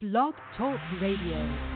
Blog Talk Radio.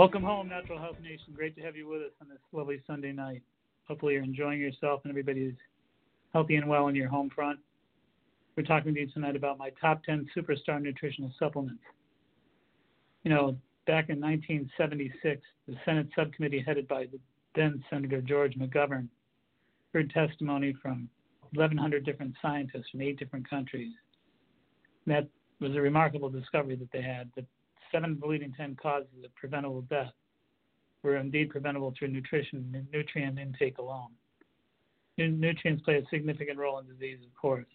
Welcome home, Natural Health Nation. Great to have you with us on this lovely Sunday night. Hopefully, you're enjoying yourself and everybody's healthy and well in your home front. We're talking to you tonight about my top 10 superstar nutritional supplements. You know, back in 1976, the Senate subcommittee headed by the then Senator George McGovern heard testimony from 1,100 different scientists from eight different countries. That was a remarkable discovery that they had that seven of the leading 10 causes of preventable death were indeed preventable through nutrition and nutrient intake alone. Nutrients play a significant role in disease, of course.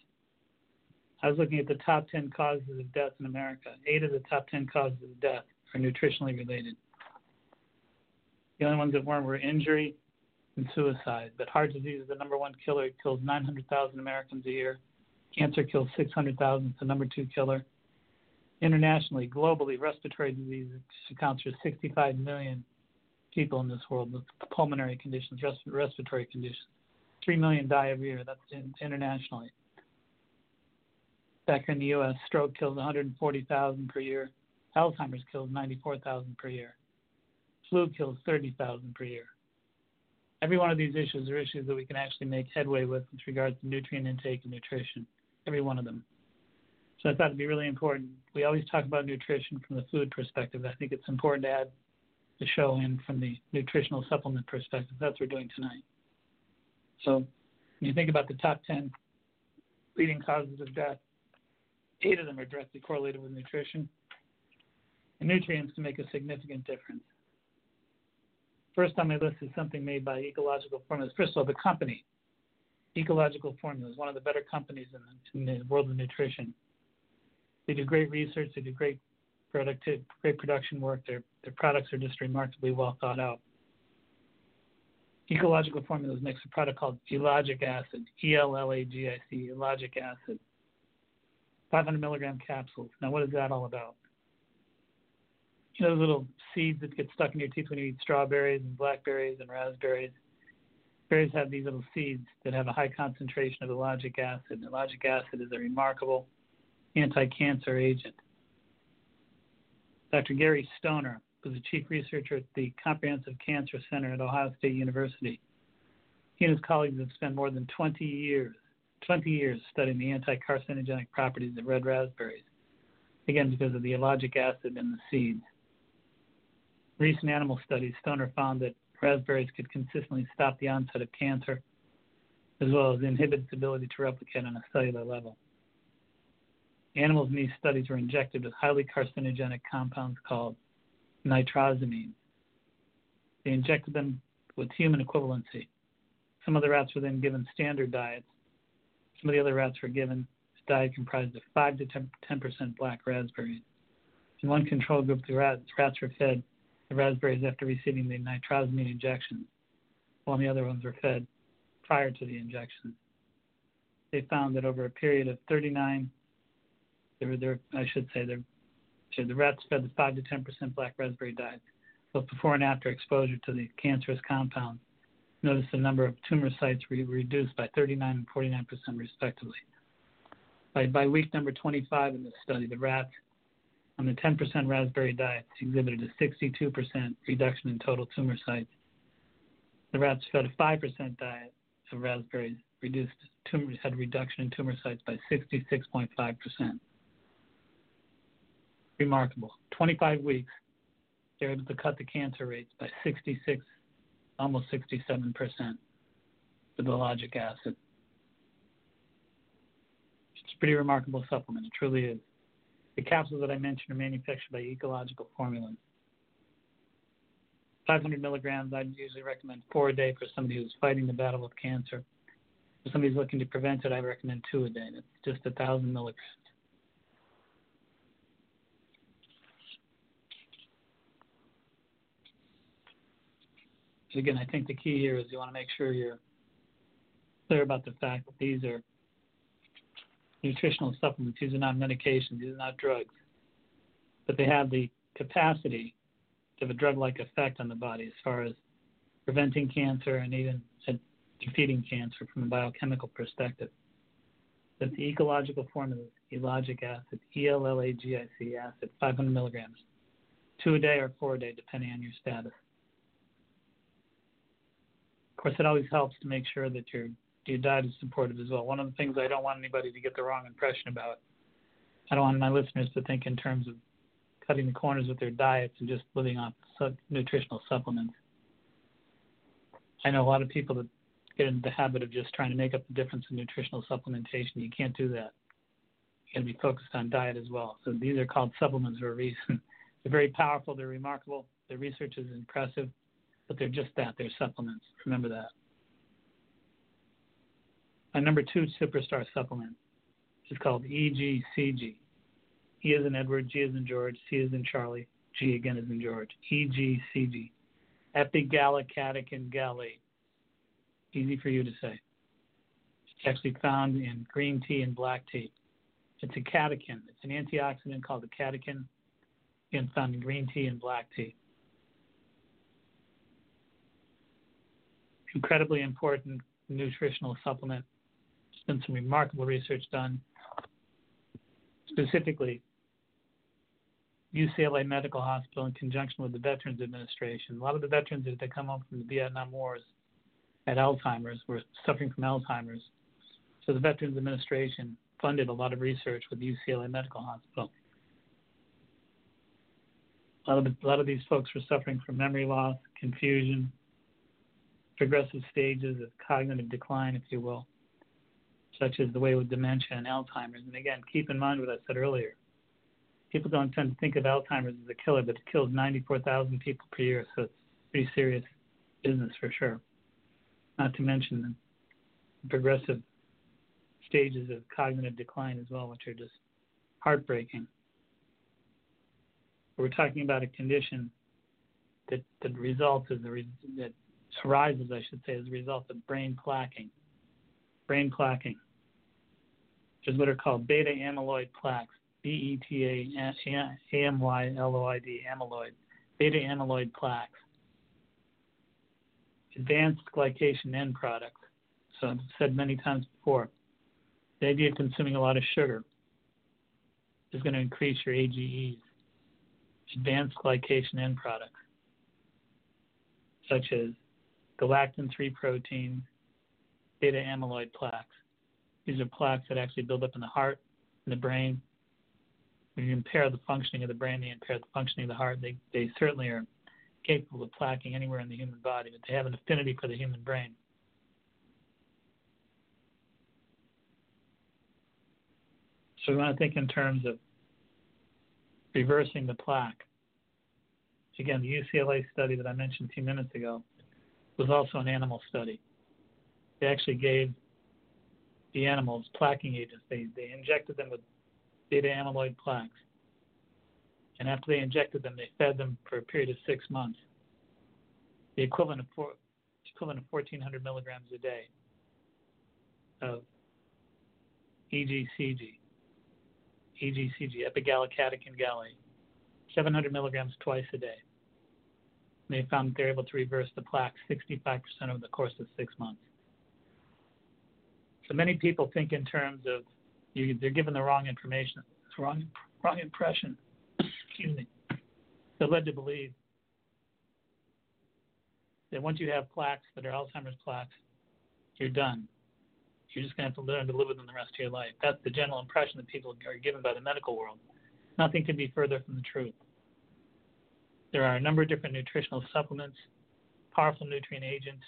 I was looking at the top 10 causes of death in America. Eight of the top 10 causes of death are nutritionally related. The only ones that weren't were injury and suicide. But heart disease is the number one killer. It kills 900,000 Americans a year. Cancer kills 600,000. It's the number two killer. Internationally, globally, respiratory disease accounts for 65 million people in this world with pulmonary conditions, res- respiratory conditions. Three million die every year. That's in, internationally. Back in the U.S., stroke kills 140,000 per year. Alzheimer's kills 94,000 per year. Flu kills 30,000 per year. Every one of these issues are issues that we can actually make headway with with regards to nutrient intake and nutrition. Every one of them. I thought it'd be really important. We always talk about nutrition from the food perspective. I think it's important to add the show in from the nutritional supplement perspective. That's what we're doing tonight. So when you think about the top 10 leading causes of death, eight of them are directly correlated with nutrition. And nutrients can make a significant difference. First on my list is something made by Ecological Formulas. First of all, the company, Ecological Formulas, one of the better companies in the, in the world of nutrition. They do great research. They do great productive, great production work. Their their products are just remarkably well thought out. Ecological Formulas makes a product called Ellagic acid, E L L A G I C, Ellagic acid, 500 milligram capsules. Now, what is that all about? You know, those little seeds that get stuck in your teeth when you eat strawberries and blackberries and raspberries. Berries have these little seeds that have a high concentration of ellagic acid. Ellagic acid is a remarkable anti-cancer agent. Dr. Gary Stoner, who's the chief researcher at the Comprehensive Cancer Center at Ohio State University, he and his colleagues have spent more than 20 years, 20 years studying the anti-carcinogenic properties of red raspberries, again because of the ellagic acid in the seeds. Recent animal studies, Stoner found that raspberries could consistently stop the onset of cancer, as well as inhibit its ability to replicate on a cellular level. Animals in these studies were injected with highly carcinogenic compounds called nitrosamines. They injected them with human equivalency. Some of the rats were then given standard diets. Some of the other rats were given a diet comprised of 5 to 10 percent black raspberries. In one control group, the rats, rats were fed the raspberries after receiving the nitrosamine injection, while the other ones were fed prior to the injection. They found that over a period of 39, they were there, I should say, the rats fed the 5 to 10 percent black raspberry diet, both before and after exposure to the cancerous compound. Notice the number of tumor sites were reduced by 39 and 49 percent respectively. By, by week number 25 in this study, the rats on the 10% raspberry diet exhibited a 62% reduction in total tumor sites. The rats fed a 5% diet of raspberries reduced tumor, had a reduction in tumor sites by 66.5%. Remarkable. 25 weeks, they're able to cut the cancer rates by 66, almost 67% with the ellagic acid. It's a pretty remarkable supplement. It truly is. The capsules that I mentioned are manufactured by Ecological Formulas. 500 milligrams, I'd usually recommend four a day for somebody who's fighting the battle with cancer. If somebody's looking to prevent it, I recommend two a day. That's just a thousand milligrams. Again, I think the key here is you want to make sure you're clear about the fact that these are nutritional supplements. These are not medications. These are not drugs. But they have the capacity to have a drug-like effect on the body as far as preventing cancer and even defeating cancer from a biochemical perspective. That the ecological formula is ellagic acid, E-L-L-A-G-I-C acid, 500 milligrams, two a day or four a day, depending on your status. Course, it always helps to make sure that your your diet is supportive as well. One of the things I don't want anybody to get the wrong impression about, I don't want my listeners to think in terms of cutting the corners with their diets and just living off nutritional supplements. I know a lot of people that get into the habit of just trying to make up the difference in nutritional supplementation. You can't do that. You got to be focused on diet as well. So these are called supplements for a reason. they're very powerful. They're remarkable. The research is impressive, but they're just that. They're supplements. Remember that. My number two superstar supplement is called EGCG. E is in Edward, G is in George, C is in Charlie, G again is in George. EGCG. Epigallocatechin gallate. Easy for you to say. It's actually found in green tea and black tea. It's a catechin. It's an antioxidant called a catechin. Again, found in green tea and black tea. Incredibly important nutritional supplement. There's been some remarkable research done. Specifically, UCLA Medical Hospital in conjunction with the Veterans Administration. A lot of the veterans that come home from the Vietnam Wars had Alzheimer's, were suffering from Alzheimer's. So the Veterans Administration funded a lot of research with UCLA Medical Hospital. A lot of, a lot of these folks were suffering from memory loss, confusion, progressive stages of cognitive decline, if you will, such as the way with dementia and Alzheimer's. And again, keep in mind what I said earlier people don't tend to think of Alzheimer's as a killer, but it kills 94,000 people per year, so it's pretty serious business for sure. Not to mention the progressive stages of cognitive decline as well, which are just heartbreaking. We're talking about a condition that, that results as a that arises, I should say, as a result of brain plaquing. Brain plaquing, which is what are called beta amyloid plaques. B E T A M Y L O I D, amyloid, beta amyloid plaques, advanced glycation end products. So I've said many times before, the idea of consuming a lot of sugar is going to increase your AGEs, advanced glycation end products, such as galectin 3 protein, beta amyloid plaques. These are plaques that actually build up in the heart, in the brain, when you impair the functioning of the brain, they impair the functioning of the heart. They, they certainly are capable of plaquing anywhere in the human body, but they have an affinity for the human brain. So we want to think in terms of reversing the plaque. Again, the UCLA study that I mentioned a few minutes ago was also an animal study. They actually gave the animals plaquing agents. They, they injected them with beta amyloid plaques. And after they injected them, they fed them for a period of six months, the equivalent of four, equivalent of 1,400 milligrams a day of EGCG, EGCG, epigallocatechin gallate, 700 milligrams twice a day. They found they're able to reverse the plaque 65% over the course of six months. So many people think in terms of you, they're given the wrong information, wrong, wrong impression. Excuse me. They're led to believe that once you have plaques that are Alzheimer's plaques, you're done. You're just going to have to learn to live with them the rest of your life. That's the general impression that people are given by the medical world. Nothing could be further from the truth. There are a number of different nutritional supplements, powerful nutrient agents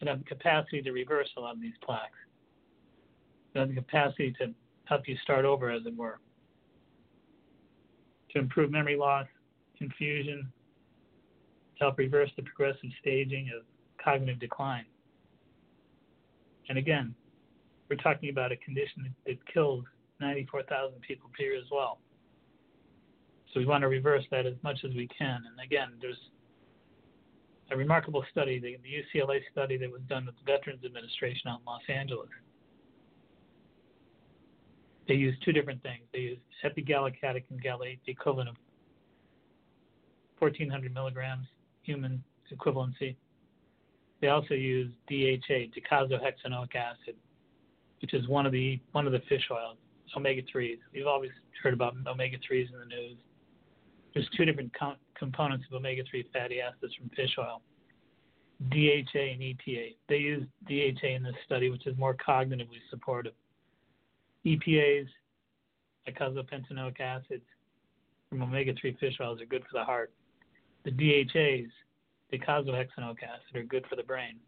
that have the capacity to reverse a lot of these plaques They have the capacity to help you start over, as it were, to improve memory loss, confusion, to help reverse the progressive staging of cognitive decline. And again, we're talking about a condition that, kills 94,000 people per year as well. So we want to reverse that as much as we can. And again, there's a remarkable study, the, the UCLA study that was done with the Veterans Administration out in Los Angeles. They used two different things. They used epigallocatechin and gallate, the equivalent of 1,400 milligrams human equivalency. They also used DHA, docosahexaenoic acid, which is one of the one of the fish oils, omega threes. You've always heard about omega threes in the news. There's two different com- components of omega three fatty acids from fish oil. DHA and EPA. They used DHA in this study, which is more cognitively supportive. EPAs, eicosapentaenoic acids from omega 3 fish oils, are good for the heart. The DHAs, docosahexaenoic acid, are good for the brain.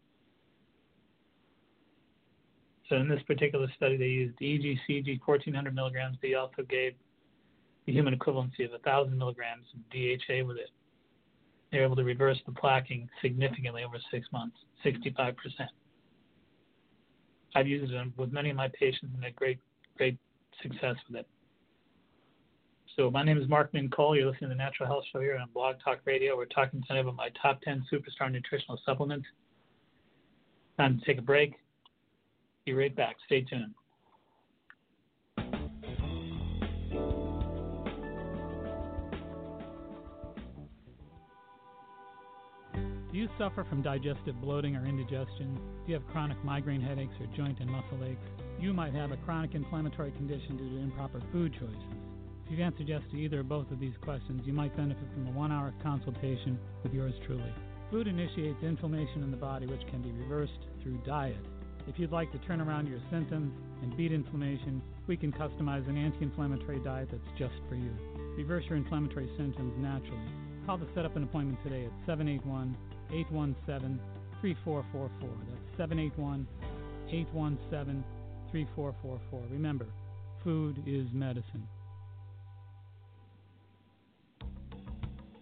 So in this particular study, they used EGCG 1400 milligrams. They also gave the human equivalency of 1,000 milligrams of DHA with it. They're able to reverse the plaquing significantly over six months, 65%. I've used it with many of my patients and had great, great success with it. So my name is Mark Cole. You're listening to the Natural Health Show here on Blog Talk Radio. We're talking tonight about my top 10 superstar nutritional supplements. Time to take a break. Be right back. Stay tuned. You suffer from digestive bloating or indigestion? Do you have chronic migraine headaches or joint and muscle aches? You might have a chronic inflammatory condition due to improper food choices. If you've answered yes to either or both of these questions, you might benefit from a one hour consultation with yours truly. Food initiates inflammation in the body, which can be reversed through diet. If you'd like to turn around your symptoms and beat inflammation, we can customize an anti inflammatory diet that's just for you. Reverse your inflammatory symptoms naturally. Call to set up an appointment today at 781 817 3444. That's 781 817 3444. Remember, food is medicine.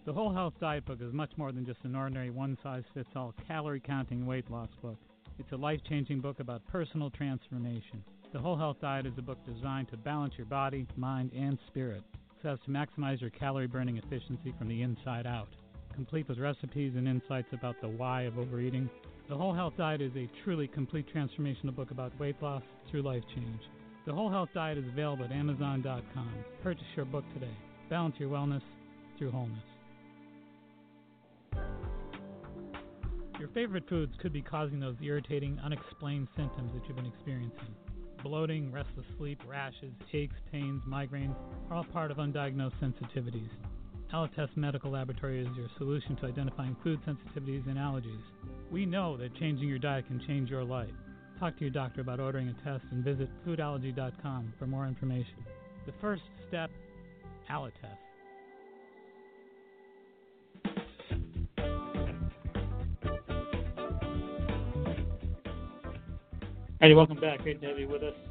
The Whole Health Diet Book is much more than just an ordinary one size fits all calorie counting weight loss book. It's a life changing book about personal transformation. The Whole Health Diet is a book designed to balance your body, mind, and spirit so as to maximize your calorie burning efficiency from the inside out. Complete with recipes and insights about the why of overeating, The Whole Health Diet is a truly complete transformational book about weight loss through life change. The Whole Health Diet is available at Amazon.com. Purchase your book today. Balance your wellness through wholeness. Your favorite foods could be causing those irritating, unexplained symptoms that you've been experiencing. Bloating, restless sleep, rashes, aches, pains, migraines are all part of undiagnosed sensitivities. Alletess Medical Laboratory is your solution to identifying food sensitivities and allergies. We know that changing your diet can change your life. Talk to your doctor about ordering a test and visit foodallergy.com for more information. The first step, Alletess. Hey, welcome back. Great to have you with us.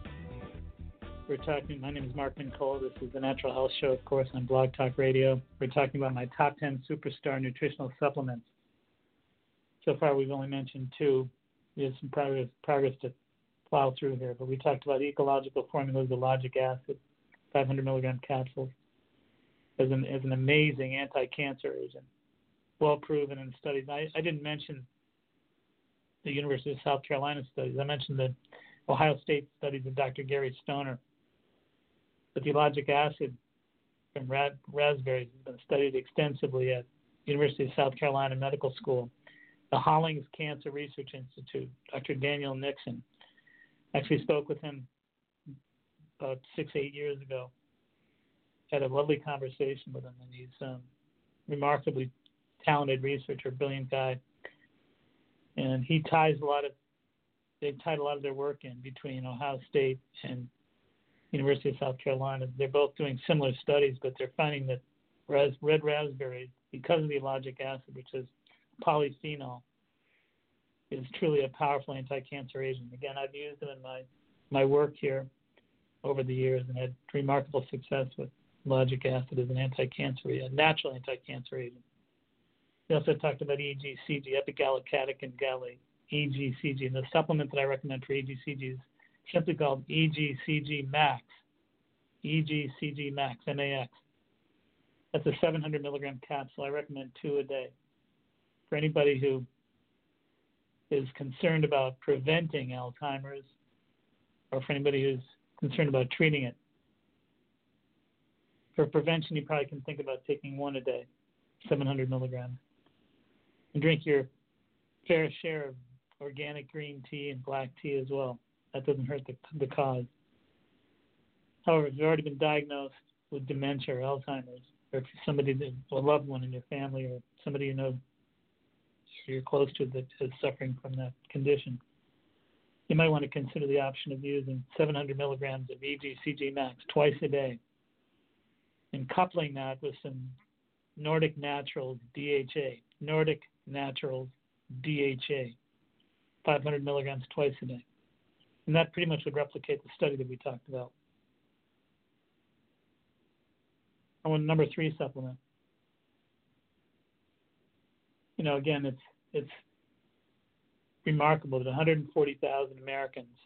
We're talking. My name is Mark Cole. This is the Natural Health Show, of course, on Blog Talk Radio. We're talking about my top 10 superstar nutritional supplements. So far, we've only mentioned two. We have some progress, progress to plow through here, but we talked about ecological formulas of ellagic acid, 500 milligram capsules, as an, as an amazing anti cancer agent, well proven in studies. I, I didn't mention the University of South Carolina studies. I mentioned the Ohio State studies of Dr. Gary Stoner. Ellagic acid from raspberries has been studied extensively at University of South Carolina Medical School. The Hollings Cancer Research Institute, Dr. Daniel Nixon. Actually spoke with him about six, eight years ago. Had a lovely conversation with him, and he's um, remarkably talented researcher, brilliant guy and he ties a lot of they've tied a lot of their work in between Ohio State and University of South Carolina. They're both doing similar studies, but they're finding that res, red raspberries, because of the ellagic acid, which is polyphenol, is truly a powerful anti-cancer agent. Again, I've used them in my my work here over the years and had remarkable success with ellagic acid as an anti-cancer, a natural anti-cancer agent. We also talked about EGCG, epigallocatechin gallate. EGCG. And the supplement that I recommend for EGCG is simply called EGCG Max. EGCG Max, MAX. That's a 700 milligram capsule. I recommend two a day. For anybody who is concerned about preventing Alzheimer's, or for anybody who's concerned about treating it. For prevention, you probably can think about taking one a day, 700 milligrams, and drink your fair share of organic green tea and black tea as well. That doesn't hurt the, the cause. However, if you've already been diagnosed with dementia or Alzheimer's, or if somebody, a loved one in your family, or somebody you know you're close to that is suffering from that condition, you might want to consider the option of using 700 milligrams of EGCG Max twice a day and coupling that with some Nordic Naturals DHA. Nordic Naturals DHA, 500 milligrams twice a day. And that pretty much would replicate the study that we talked about. I want number three supplement. You know, again, it's it's remarkable that 140,000 Americans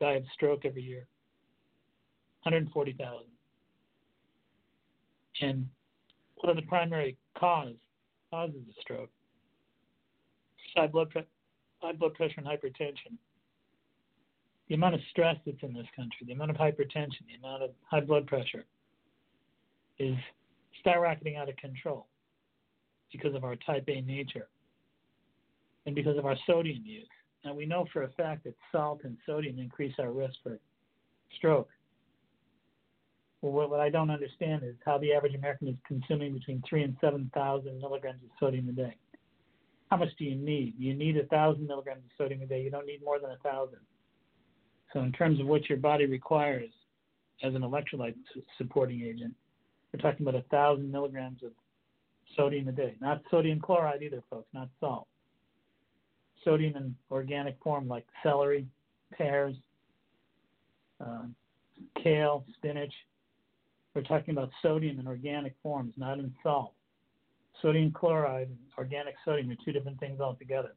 die of stroke every year. 140,000. And what are the primary cause causes of stroke? High blood, pre- high blood pressure and hypertension. The amount of stress that's in this country, the amount of hypertension, the amount of high blood pressure is skyrocketing out of control because of our type A nature and because of our sodium use. Now, we know for a fact that salt and sodium increase our risk for stroke. Well, what I don't understand is how the average American is consuming between three and seven thousand milligrams of sodium a day. How much do you need? You need a thousand milligrams of sodium a day. You don't need more than a thousand. So, in terms of what your body requires as an electrolyte supporting agent, we're talking about a thousand milligrams of sodium a day. Not sodium chloride either, folks. Not salt sodium in organic form like celery, pears, uh, kale, spinach. We're talking about sodium in organic forms, not in salt. Sodium chloride and organic sodium are two different things altogether.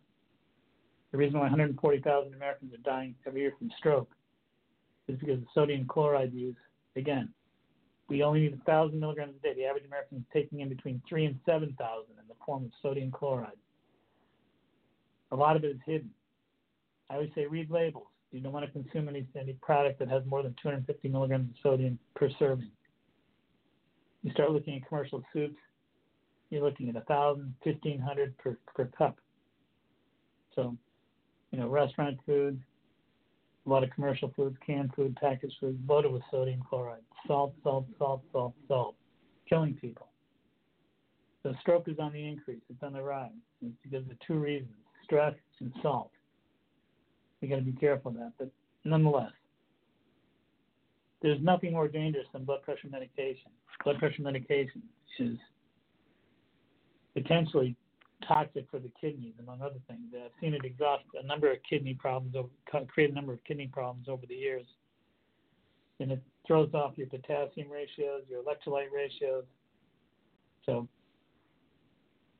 The reason why 140,000 Americans are dying every year from stroke is because of sodium chloride use. Again, we only need 1,000 milligrams a day. The average American is taking in between 3 and 7,000 in the form of sodium chloride. A lot of it is hidden. I always say read labels. You don't want to consume any, any product that has more than 250 milligrams of sodium per serving. You start looking at commercial soups, you're looking at 1,000, 1,500 per, per cup. So, you know, restaurant foods, a lot of commercial foods, canned food, packaged food, loaded with sodium chloride. Salt, salt, salt, salt, salt, killing people. So stroke is on the increase. It's on the rise. It's because of two reasons stress, and salt. We got to be careful of that. But nonetheless, there's nothing more dangerous than blood pressure medication. Blood pressure medication is potentially toxic for the kidneys, among other things. I've seen it exhaust a number of kidney problems, over, create a number of kidney problems over the years. And it throws off your potassium ratios, your electrolyte ratios. So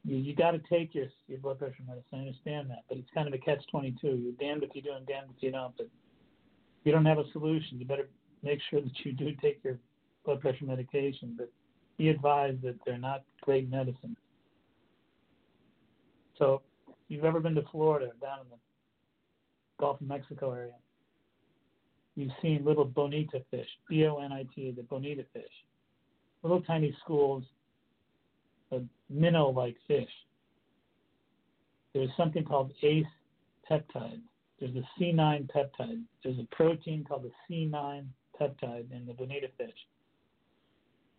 you, you got to take your your blood pressure medicine. I understand that, but it's kind of a catch twenty two. You're damned if you do and damned if you don't. But if you don't have a solution, you better make sure that you do take your blood pressure medication. But be advised that they're not great medicines. So, if you've ever been to Florida, down in the Gulf of Mexico area, you've seen little bonita fish, B O N I T, the bonita fish, little tiny schools a minnow-like fish. There's something called ACE peptide. There's a C9 peptide. There's a protein called the C9 peptide in the bonita fish.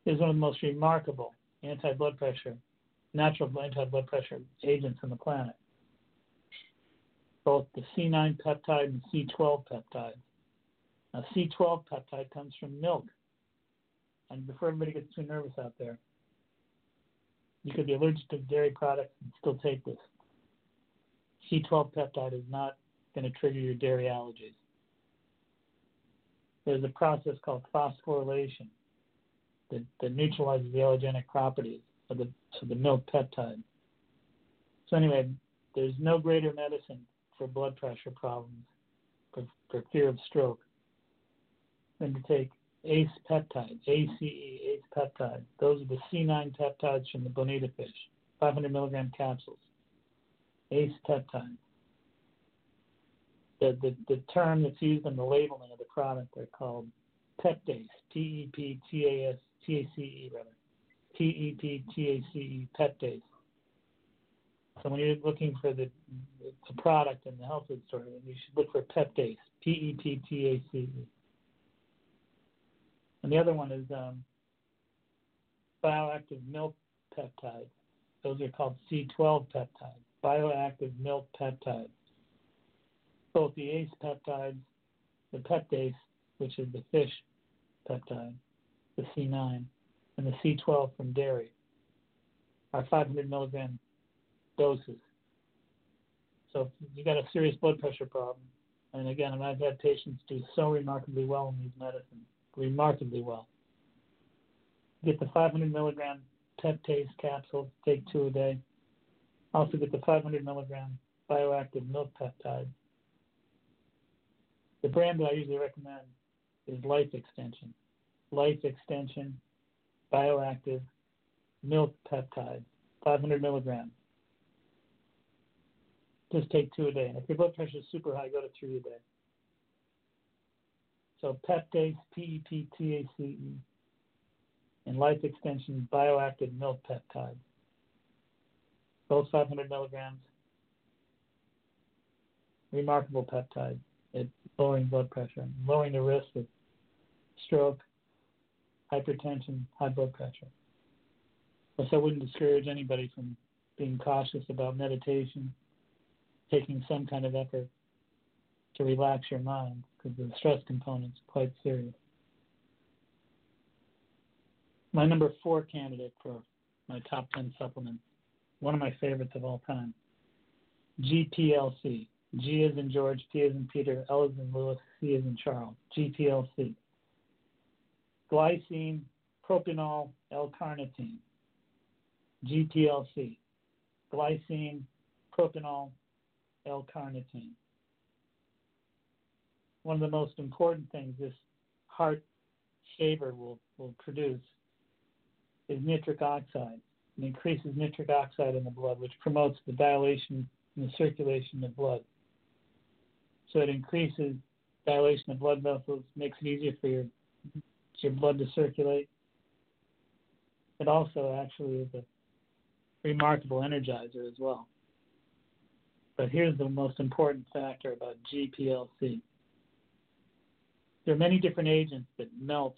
It's one of the most remarkable anti-blood pressure, natural anti-blood pressure agents on the planet. Both the C9 peptide and C12 peptide. Now, C12 peptide comes from milk. And before everybody gets too nervous out there, you could be allergic to dairy products and still take this. C12 peptide is not going to trigger your dairy allergies. There's a process called phosphorylation that, that neutralizes the allergenic properties of the, of the milk peptide. So, anyway, there's no greater medicine for blood pressure problems, for, for fear of stroke, than to take ACE peptide, ACE, ACE peptide. Those are the C9 peptides from the bonita fish, 500 milligram capsules. ACE peptide. The, the, the term that's used in the labeling of the product, they're called Peptace, P-E-P-T-A-S-T-A-C-E rather, P-E-P-T-A-C-E, Peptace. So when you're looking for the, the product in the health food store, you should look for Peptace, P-E-P-T-A-C-E. And the other one is um, bioactive milk peptide. Those are called C12 peptides, bioactive milk peptides. Both the ACE peptides, the Peptace, which is the fish peptide, the C9, and the C12 from dairy are 500 milligram doses. So if you got a serious blood pressure problem, and again, and I've had patients do so remarkably well in these medicines, remarkably well. Get the 500 milligram Peptace capsule, take two a day. Also get the 500 milligram bioactive milk peptide. The brand that I usually recommend is Life Extension. Life Extension bioactive milk peptide, 500 milligrams. Just take two a day. And if your blood pressure is super high, go to three a day. So Peptace, P-E-P-T-A-C-E, and Life Extension Bioactive Milk Peptide. Both 500 milligrams. Remarkable peptide at lowering blood pressure, lowering the risk of stroke, hypertension, high blood pressure. Plus, I wouldn't discourage anybody from being cautious about meditation, taking some kind of effort to relax your mind because the stress component is quite serious. My number four candidate for my top 10 supplements, one of my favorites of all time, GPLC. G is in George, P is in Peter, L is in Lewis, C is in Charles. GPLC. Glycine, propionyl, L-carnitine. GPLC. Glycine, propionyl, L-carnitine one of the most important things this heart shaver will, will produce is nitric oxide. It increases nitric oxide in the blood, which promotes the dilation and the circulation of blood. So it increases dilation of blood vessels, makes it easier for your your blood to circulate. It also actually is a remarkable energizer as well. But here's the most important factor about GPLC there are many different agents that melt,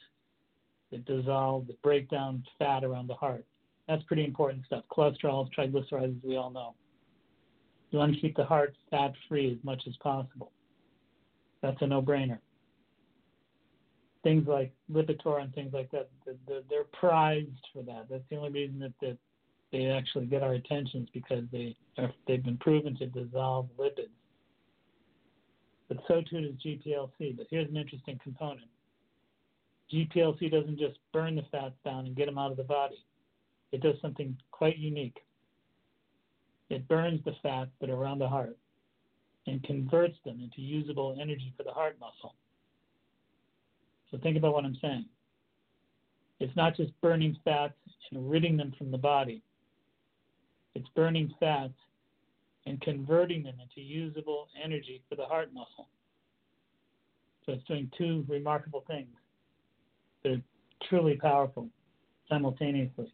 that dissolve, that break down fat around the heart. That's pretty important stuff. Cholesterol, triglycerides, we all know. You want to keep the heart fat free as much as possible. That's a no brainer. Things like Lipitor and things like that, they're, they're prized for that. That's the only reason that, that they actually get our attention is because they are, they've been proven to dissolve lipids but so too does GPLC. But here's an interesting component GPLC doesn't just burn the fats down and get them out of the body, it does something quite unique. It burns the fats that are around the heart and converts them into usable energy for the heart muscle. So think about what I'm saying. It's not just burning fats and ridding them from the body. It's burning fats and converting them into usable energy for the heart muscle. So it's doing two remarkable things that are truly powerful simultaneously.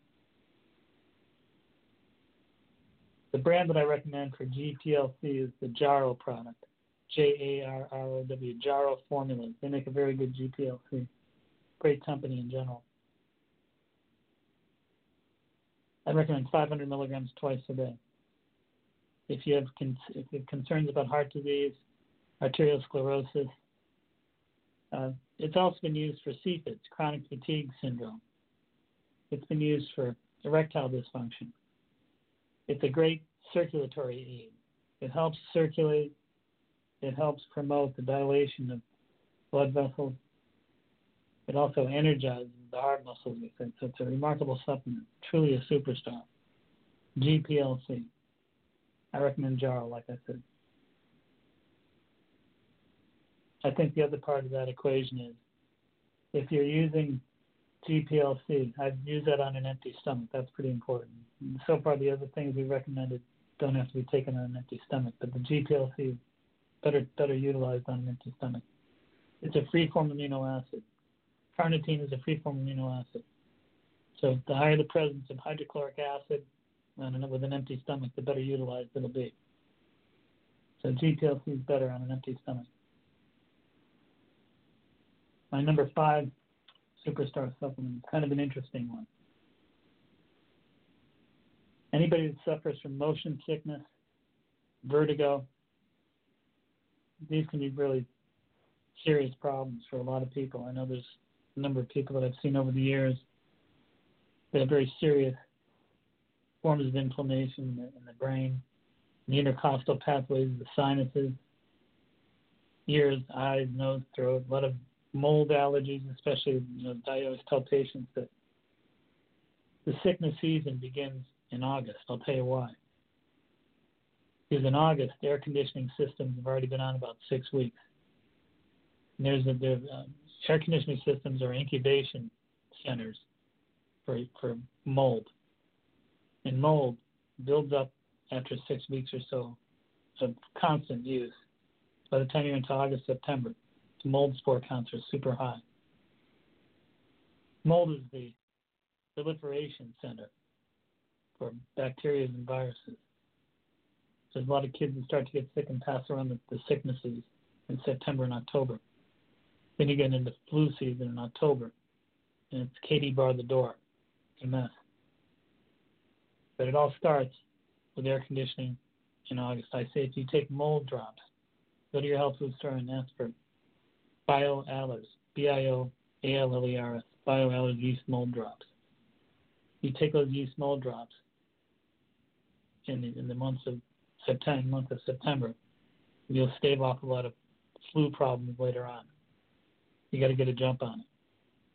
The brand that I recommend for GPLC is the Jarrow product, J A R R O W, Jarrow Formulas. They make a very good GPLC. Great company in general. I recommend 500 milligrams twice a day if you have, con- if you have concerns about heart disease, arteriosclerosis. Uh, it's also been used for CFIDS, chronic fatigue syndrome. It's been used for erectile dysfunction. It's a great circulatory aid. It helps circulate. It helps promote the dilation of blood vessels. It also energizes the heart muscles with it. So it's a remarkable supplement, truly a superstar. GPLC. I recommend Jarrow, like I said. I think the other part of that equation is if you're using GPLC, I'd use that on an empty stomach. That's pretty important. So far, the other things we recommended don't have to be taken on an empty stomach, but the GPLC better better utilized on an empty stomach. It's a free form amino acid. Carnitine is a free form amino acid. So the higher the presence of hydrochloric acid with an empty stomach, the better utilized it'll be. So GPLC is better on an empty stomach. My number five superstar supplement is kind of an interesting one. Anybody that suffers from motion sickness, vertigo, these can be really serious problems for a lot of people. I know there's a number of people that I've seen over the years that have very serious forms of inflammation in the, in the brain, the intercostal pathways, the sinuses, ears, eyes, nose, throat, a lot of mold allergies, especially you know, I always tell patients that the sickness season begins in August. I'll tell you why. Because in August, air conditioning systems have already been on about six weeks. And there's a, uh, air conditioning systems are incubation centers for for mold, and mold builds up after six weeks or so of constant use. By the time you're into August, September, the mold spore counts are super high. Mold is the proliferation center for bacteria and viruses. There's a lot of kids that start to get sick and pass around the, the sicknesses in September and October. Then you get into flu season in October, and it's Katie bar the door. It's a mess. But it all starts with air conditioning in August. I say if you take mold drops, go to your health food store and ask for BioAllers, B-I-O-A-L-L-E-R-S, BioAllers yeast mold drops. You take those yeast mold drops in the, in the months of September, month of September, you'll stave off a lot of flu problems later on. You got to get a jump on it.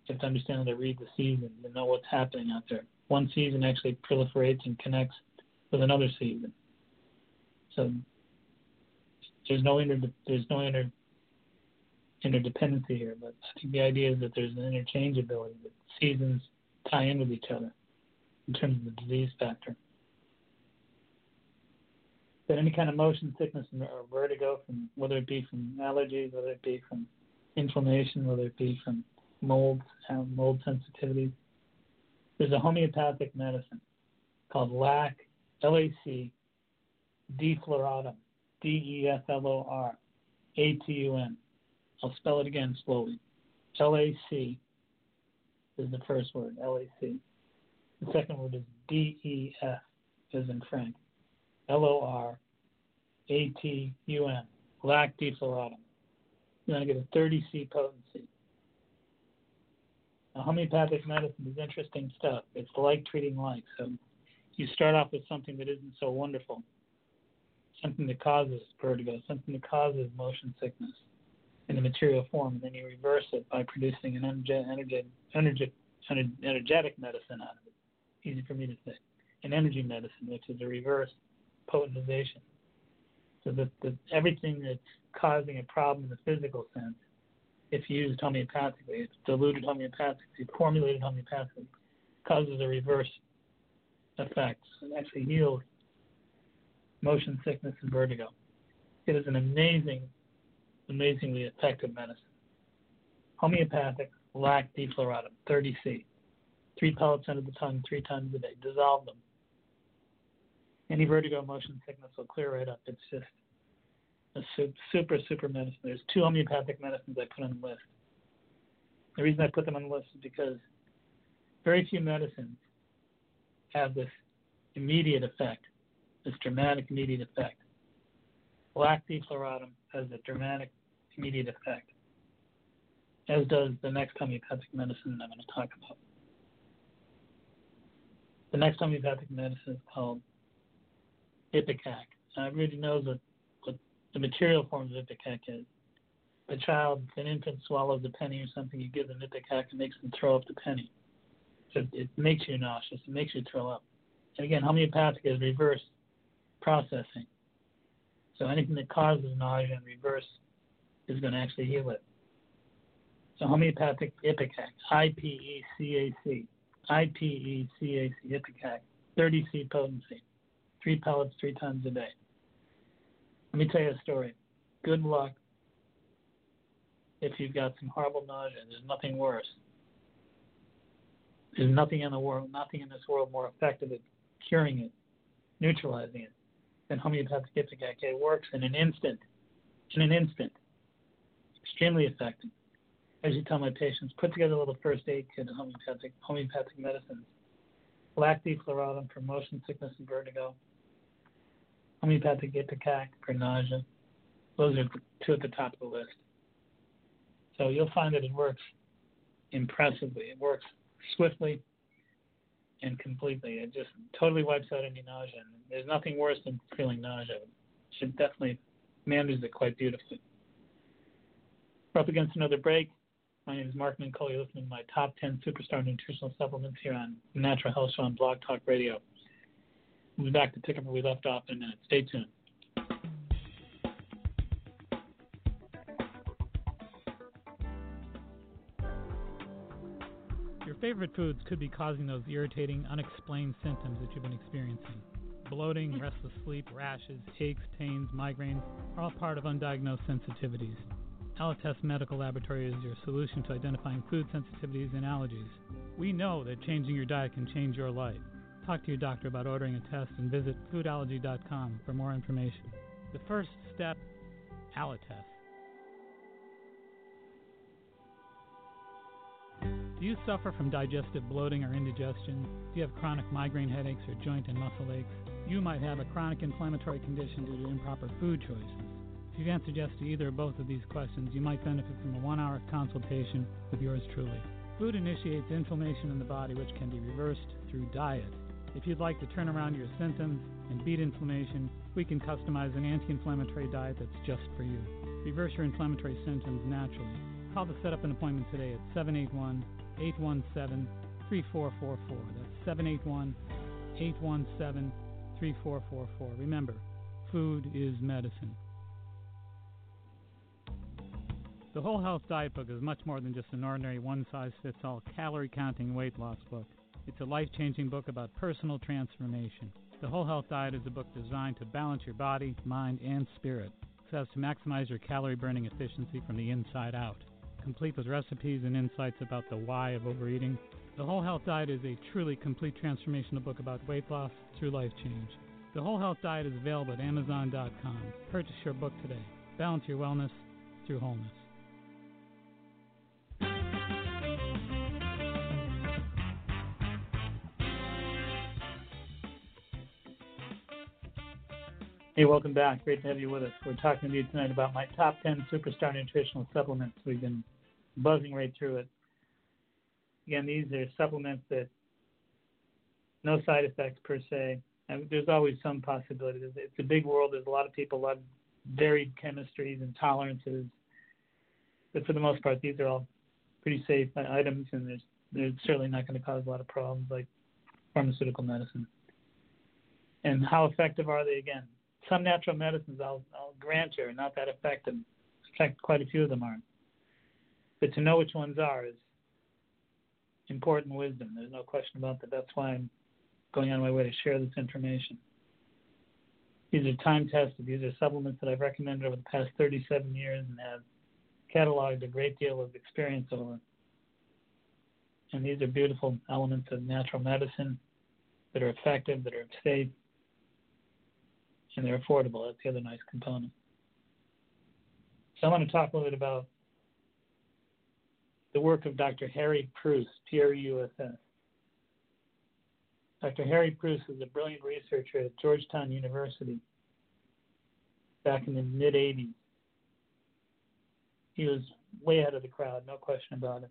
You have to understand how to read the season and know what's happening out there. One season actually proliferates and connects with another season. So there's no inter there's no inter interdependency here, but I think the idea is that there's an interchangeability that seasons tie in with each other in terms of the disease factor. But any kind of motion sickness or vertigo, from whether it be from allergies, whether it be from inflammation, whether it be from mold, um, mold sensitivity, there's a homeopathic medicine called LAC, L-A-C, defloratum, D-E-F-L-O-R-A-T-U-M. I'll spell it again slowly. L-A-C is the first word, L-A-C. The second word is D-E-F, as in Frank. L-O-R-A-T-U-M, lac defloratum. You're going to get a 30C potency. Now, homeopathic medicine is interesting stuff. It's like treating like. So you start off with something that isn't so wonderful, something that causes vertigo, something that causes motion sickness in the material form, and then you reverse it by producing an energetic, energetic, energetic medicine out of it. Easy for me to say. An energy medicine, which is a reverse potentization. So that, that everything that's causing a problem in the physical sense, if used homeopathically, it's diluted homeopathically, formulated homeopathically, causes a reverse effect. and actually heals motion sickness and vertigo. It is an amazing amazingly effective medicine. Homeopathic, lac defloratum, 30C. Three pellets under the tongue three times a day. Dissolve them. Any vertigo, motion sickness will clear right up. It's just a super, super medicine. There's two homeopathic medicines I put on the list. The reason I put them on the list is because very few medicines have this immediate effect, this dramatic immediate effect. Lac defloratum has a dramatic immediate effect, as does the next homeopathic medicine I'm going to talk about. The next homeopathic medicine is called Ipecac. Now, everybody knows what, what the material form of Ipecac is. A child, an infant swallows a penny or something, you give them Ipecac, it makes them throw up the penny. So it makes you nauseous, it makes you throw up. And again, homeopathic is reverse processing. So anything that causes nausea and reverse is going to actually heal it. So homeopathic Ipecac, I-P-E-C-A-C, I-P-E-C-A-C, Ipecac, 30 C potency, three pellets three times a day. Let me tell you a story. Good luck if you've got some horrible nausea. There's nothing worse. There's nothing in the world, nothing in this world more effective at curing it, neutralizing it, than homeopathic Ipecac. It works in an instant. In an instant. Extremely effective. As you tell my patients, put together a little first aid kit of homeopathic homeopathic medicines. Lac defloratum for motion sickness and vertigo. Homeopathic for nausea. Those are two at the top of the list. So you'll find that it works impressively. It works swiftly and completely. It just totally wipes out any nausea. And there's nothing worse than feeling nausea. It definitely manages it quite beautifully. We're up against another break. My name is Mark Mincolla. You're listening to my top 10 superstar nutritional supplements here on Natural Health Show on Blog Talk Radio. We'll be back to pick up where we left off in a minute. Stay tuned. Your favorite foods could be causing those irritating, unexplained symptoms that you've been experiencing. Bloating, mm-hmm. restless sleep, rashes, aches, pains, migraines are all part of undiagnosed sensitivities. Alletess Medical Laboratory is your solution to identifying food sensitivities and allergies. We know that changing your diet can change your life. Talk to your doctor about ordering a test and visit foodallergy.com for more information. The first step, Alletess. Do you suffer from digestive bloating or indigestion? Do you have chronic migraine headaches or joint and muscle aches? You might have a chronic inflammatory condition due to improper food choices. If you've answered yes to either or both of these questions, you might benefit from a one hour consultation with yours truly. Food initiates inflammation in the body, which can be reversed through diet. If you'd like to turn around your symptoms and beat inflammation, we can customize an anti inflammatory diet that's just for you. Reverse your inflammatory symptoms naturally. Call to set up an appointment today at 781 817 3444. That's 781 817 3444. Remember, food is medicine. The Whole Health Diet Book is much more than just an ordinary one size fits all calorie counting weight loss book. It's a life changing book about personal transformation. The Whole Health Diet is a book designed to balance your body, mind, and spirit so as to maximize your calorie burning efficiency from the inside out. Complete with recipes and insights about the why of overeating, the Whole Health Diet is a truly complete transformational book about weight loss through life change. The Whole Health Diet is available at Amazon.com. Purchase your book today. Balance your wellness through wholeness. Hey, welcome back. Great to have you with us. We're talking to you tonight about my top 10 superstar nutritional supplements. We've been buzzing right through it. Again, these are supplements that no side effects per se. And there's always some possibility. It's a big world. There's a lot of people, a lot of varied chemistries and tolerances. But for the most part, these are all pretty safe items, and there's, they're certainly not going to cause a lot of problems like pharmaceutical medicine. And how effective are they? Again, some natural medicines, I'll, I'll grant you, are not that effective. In fact, quite a few of them aren't. But to know which ones are is important wisdom. There's no question about that. That's why I'm going on my way to share this information. These are time tested. These are supplements that I've recommended over the past 37 years and have cataloged a great deal of experience over. And these are beautiful elements of natural medicine that are effective, that are safe, and they're affordable. That's the other nice component. So I want to talk a little bit about the work of Dr. Harry Preuss, P-R-U-S-S. Dr. Harry Preuss is a brilliant researcher at Georgetown University back in the mid 80s. He was way ahead of the crowd, no question about it.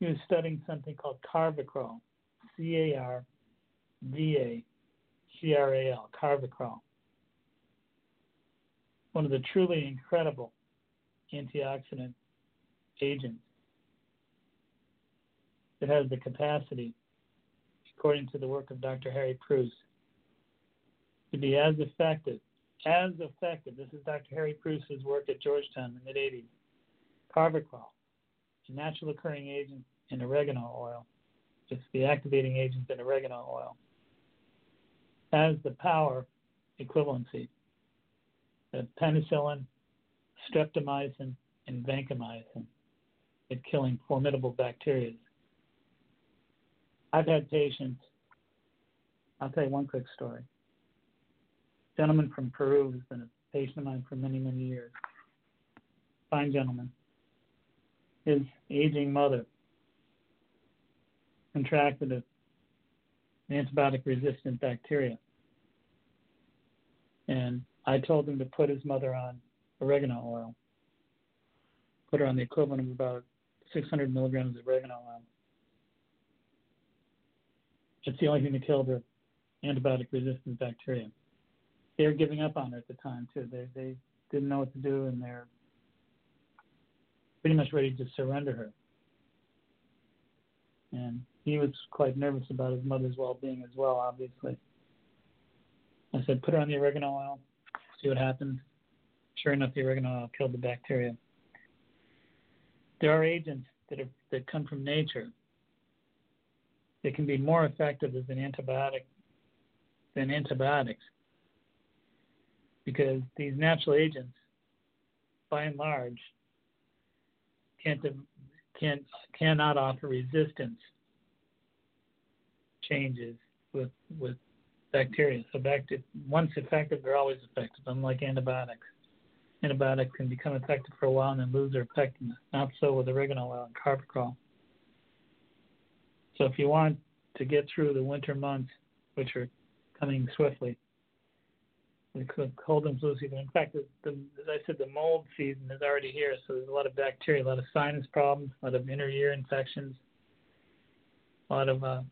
He was studying something called carvacrol, C A R V A C R A L, carvacrol. One of the truly incredible antioxidant agents that has the capacity, according to the work of Dr. Harry Preuss, to be as effective as effective. This is Dr. Harry Preuss's work at Georgetown in the mid 80s. Carvacrol, a natural occurring agent in oregano oil, it's the activating agent in oregano oil, has the power equivalency that penicillin, streptomycin, and vancomycin at killing formidable bacteria. I've had patients, I'll tell you one quick story. A gentleman from Peru who's been a patient of mine for many, many years. Fine gentleman. His aging mother contracted an antibiotic resistant bacteria. And I told him to put his mother on oregano oil. Put her on the equivalent of about 600 milligrams of oregano oil. It's the only thing to kill the antibiotic resistant bacteria. They were giving up on her at the time too. They they didn't know what to do and they're pretty much ready to surrender her. And he was quite nervous about his mother's well being as well, obviously. I said, put her on the oregano oil, see what happens. Sure enough, the oregano oil killed the bacteria. There are agents that, are, that come from nature that can be more effective as an antibiotic than antibiotics because these natural agents, by and large, can't, can't cannot offer resistance changes with with bacteria. So once effective, they're always effective, unlike antibiotics. Antibiotics can become effective for a while and then lose their effectiveness. Not so with oregano oil and carvacrol. So if you want to get through the winter months, which are coming swiftly, the cold and. In fact, the, the, as I said, the mold season is already here, so there's a lot of bacteria, a lot of sinus problems, a lot of inner ear infections, a lot of uh,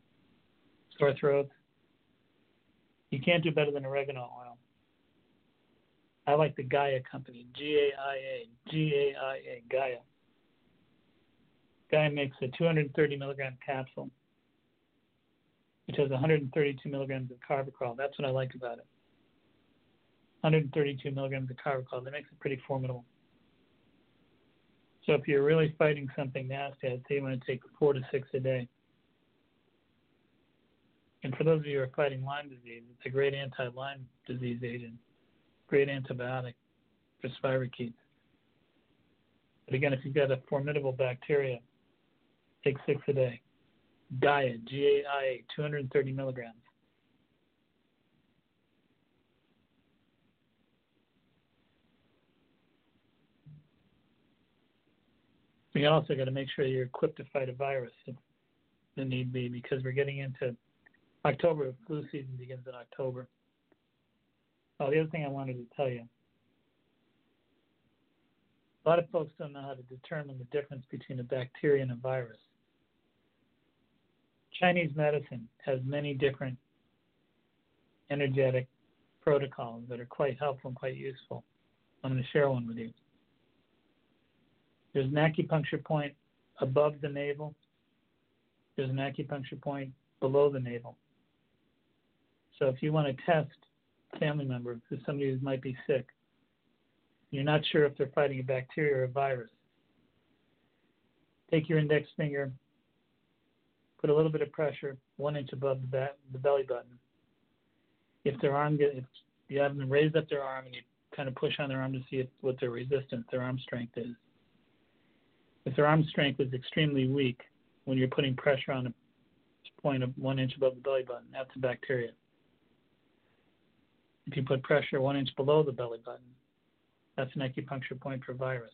sore throats. You can't do better than oregano oil. I like the Gaia company, G A I A, G A I A, Gaia. Gaia makes a 230 milligram capsule, which has 132 milligrams of carvacrol. That's what I like about it. 132 milligrams of carvacrol. That makes it pretty formidable. So if you're really fighting something nasty, I'd say you want to take four to six a day. And for those of you who are fighting Lyme disease, it's a great anti-Lyme disease agent, great antibiotic for spirochetes. But again, if you've got a formidable bacteria, take six a day. Gaia, G-A-I-A, 230 milligrams. We also got to make sure you're equipped to fight a virus if the need be, because we're getting into October, flu season begins in October. Oh, the other thing I wanted to tell you a lot of folks don't know how to determine the difference between a bacteria and a virus. Chinese medicine has many different energetic protocols that are quite helpful and quite useful. I'm going to share one with you. There's an acupuncture point above the navel. There's an acupuncture point below the navel. So if you want to test a family member, somebody who might be sick, you're not sure if they're fighting a bacteria or a virus, take your index finger, put a little bit of pressure one inch above the, bat, the belly button. If their arm get, if you have them raise up their arm and you kind of push on their arm to see if, what their resistance, their arm strength is. If their arm strength is extremely weak when you're putting pressure on a point of one inch above the belly button, that's a bacteria. If you put pressure one inch below the belly button, that's an acupuncture point for virus.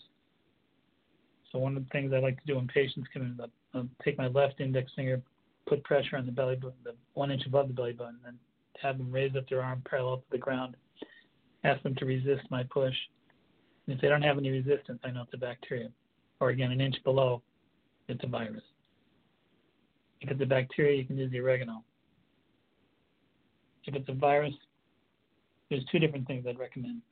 So one of the things I like to do when patients come in, I'll take my left index finger, put pressure on the belly button, the one inch above the belly button, and have them raise up their arm parallel to the ground. Ask them to resist my push. And if they don't have any resistance, I know it's a bacteria. Or again, an inch below, it's a virus. If it's a bacteria, you can use the oregano. If it's a virus, there's two different things I'd recommend.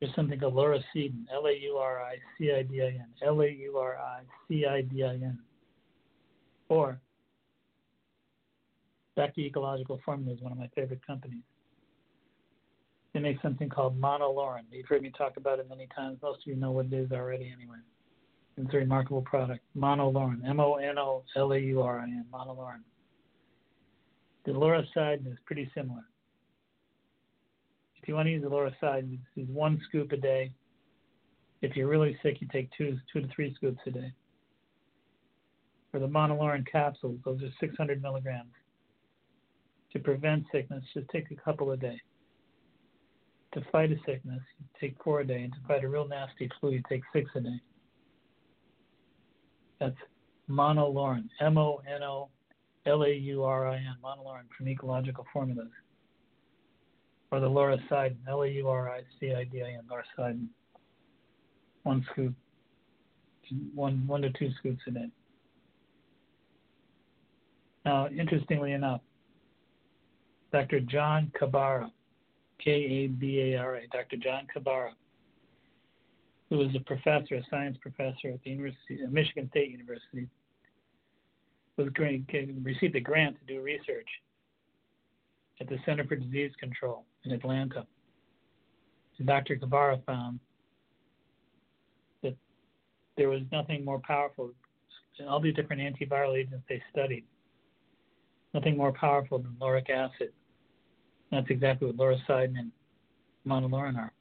There's something called lauricidin, L-A-U-R-I-C-I-D-I-N, L-A-U-R-I-C-I-D-I-N. Or Back to Ecological Formula is one of my favorite companies. they make something called monolaurin. You've heard me talk about it many times. Most of you know what it is already anyway. It's a remarkable product. Monolaurin, M-O-N-O-L-A-U-R-I-N, monolaurin. The lauricidin is pretty similar. If you want to use the lower side, it's one scoop a day. If you're really sick, you take two, two to three scoops a day. For the monolaurin capsules, those are 600 milligrams. To prevent sickness, just take a couple a day to fight a sickness, you take four a day, and to fight a real nasty flu, you take six a day. That's monolaurin, M O N O L A U R I N, monolaurin from ecological formulas. Or the Laura Siden, L A U R I C I D I N, lauricidin. One scoop, one, one to two scoops a day. Now, interestingly enough, Dr. John Kabara, K A B A R A, Dr. John Kabara, who was a professor, a science professor at the University, uh, Michigan State University, was going, received a grant to do research at the Center for Disease Control in Atlanta. And Dr. Kabara found that there was nothing more powerful in all the different antiviral agents they studied, nothing more powerful than lauric acid that's exactly what lauricidin and monolaurin are.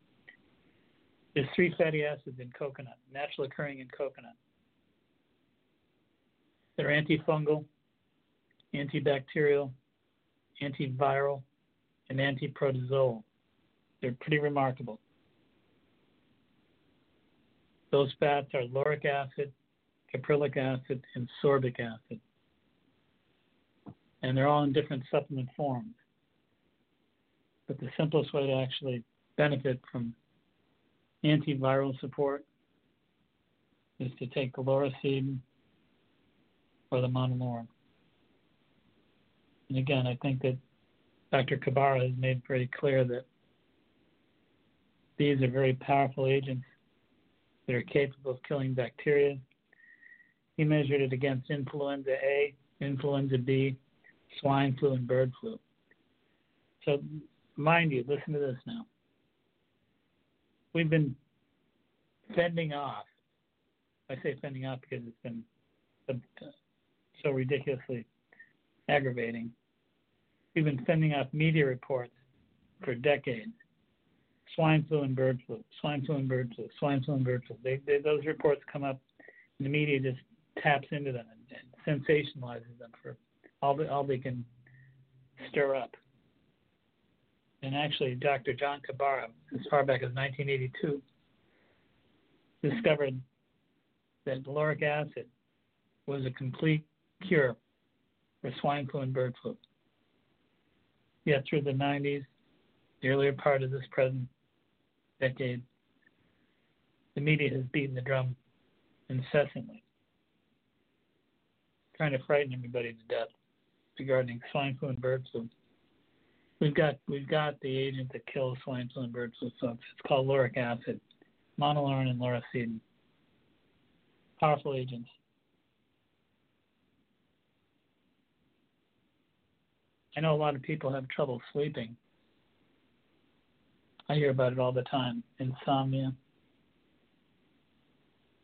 There's three fatty acids in coconut, naturally occurring in coconut. They're antifungal, antibacterial, antiviral, and antiprotozoal. They're pretty remarkable. Those fats are lauric acid, caprylic acid, and sorbic acid. And they're all in different supplement forms. But the simplest way to actually benefit from antiviral support is to take the lauricidin or the monolaurin. And again, I think that Dr. Kabara has made very clear that these are very powerful agents that are capable of killing bacteria. He measured it against influenza A, influenza B, swine flu, and bird flu. So mind you, listen to this now. We've been fending off. I say fending off because it's been so ridiculously aggravating. We've been sending out media reports for decades. Swine flu and bird flu, swine flu and bird flu, swine flu and bird flu. They, they, those reports come up, and the media just taps into them and, and sensationalizes them for all, the, all they can stir up and actually Dr. John Kabara, as far back as 1982, discovered that lauric acid was a complete cure for swine flu and bird flu. Yet through the 90s, the earlier part of this present decade, the media has beaten the drum incessantly, trying to frighten everybody to death regarding swine flu and bird flu. We've got we've got the agent that kills swine flu and bird flu. It's called lauric acid, monolaurin and lauricidin. Powerful agents. I know a lot of people have trouble sleeping. I hear about it all the time. Insomnia.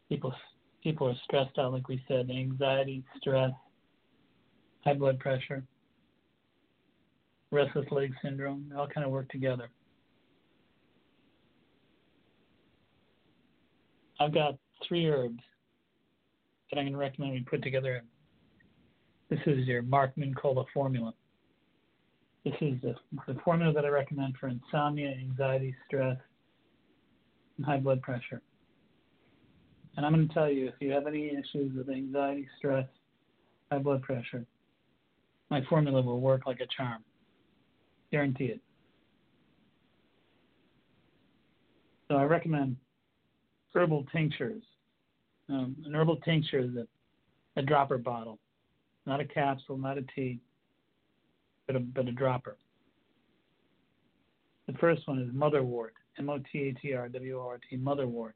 People people are stressed out, like we said, anxiety, stress, high blood pressure restless leg syndrome, they all kind of work together. I've got three herbs that I'm going to recommend we put together. This is your Mark Mincolla formula. This is the, the formula that I recommend for insomnia, anxiety, stress, and high blood pressure. And I'm going to tell you if you have any issues with anxiety, stress, high blood pressure, my formula will work like a charm. Guarantee it. So I recommend herbal tinctures. Um, an herbal tincture is a, a dropper bottle, not a capsule, not a tea, but a, but a dropper. The first one is motherwort, M O T A T R W O R T, motherwort.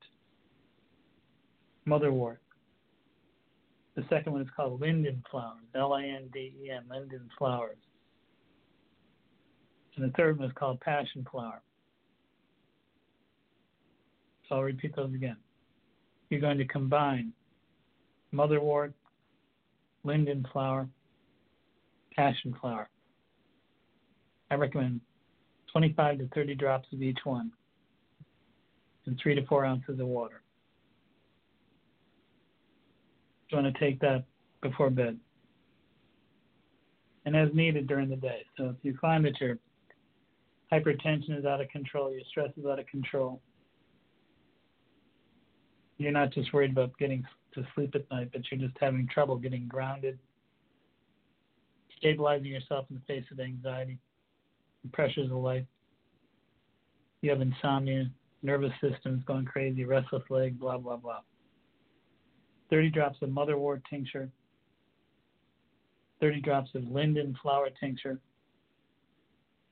Motherwort. The second one is called linden flowers, L I N D E N, linden flowers. And the third one is called passion flower, So I'll repeat those again. You're going to combine motherwort, linden flower, passion flower. I recommend 25 to 30 drops of each one and three to four ounces of water. You want to take that before bed and as needed during the day. So if you find that your hypertension is out of control, your stress is out of control, you're not just worried about getting to sleep at night, but you're just having trouble getting grounded, stabilizing yourself in the face of anxiety, pressures of life. You have insomnia, nervous system's going crazy, restless leg, blah, blah, blah. 30 drops of motherwort tincture, 30 drops of linden flower tincture,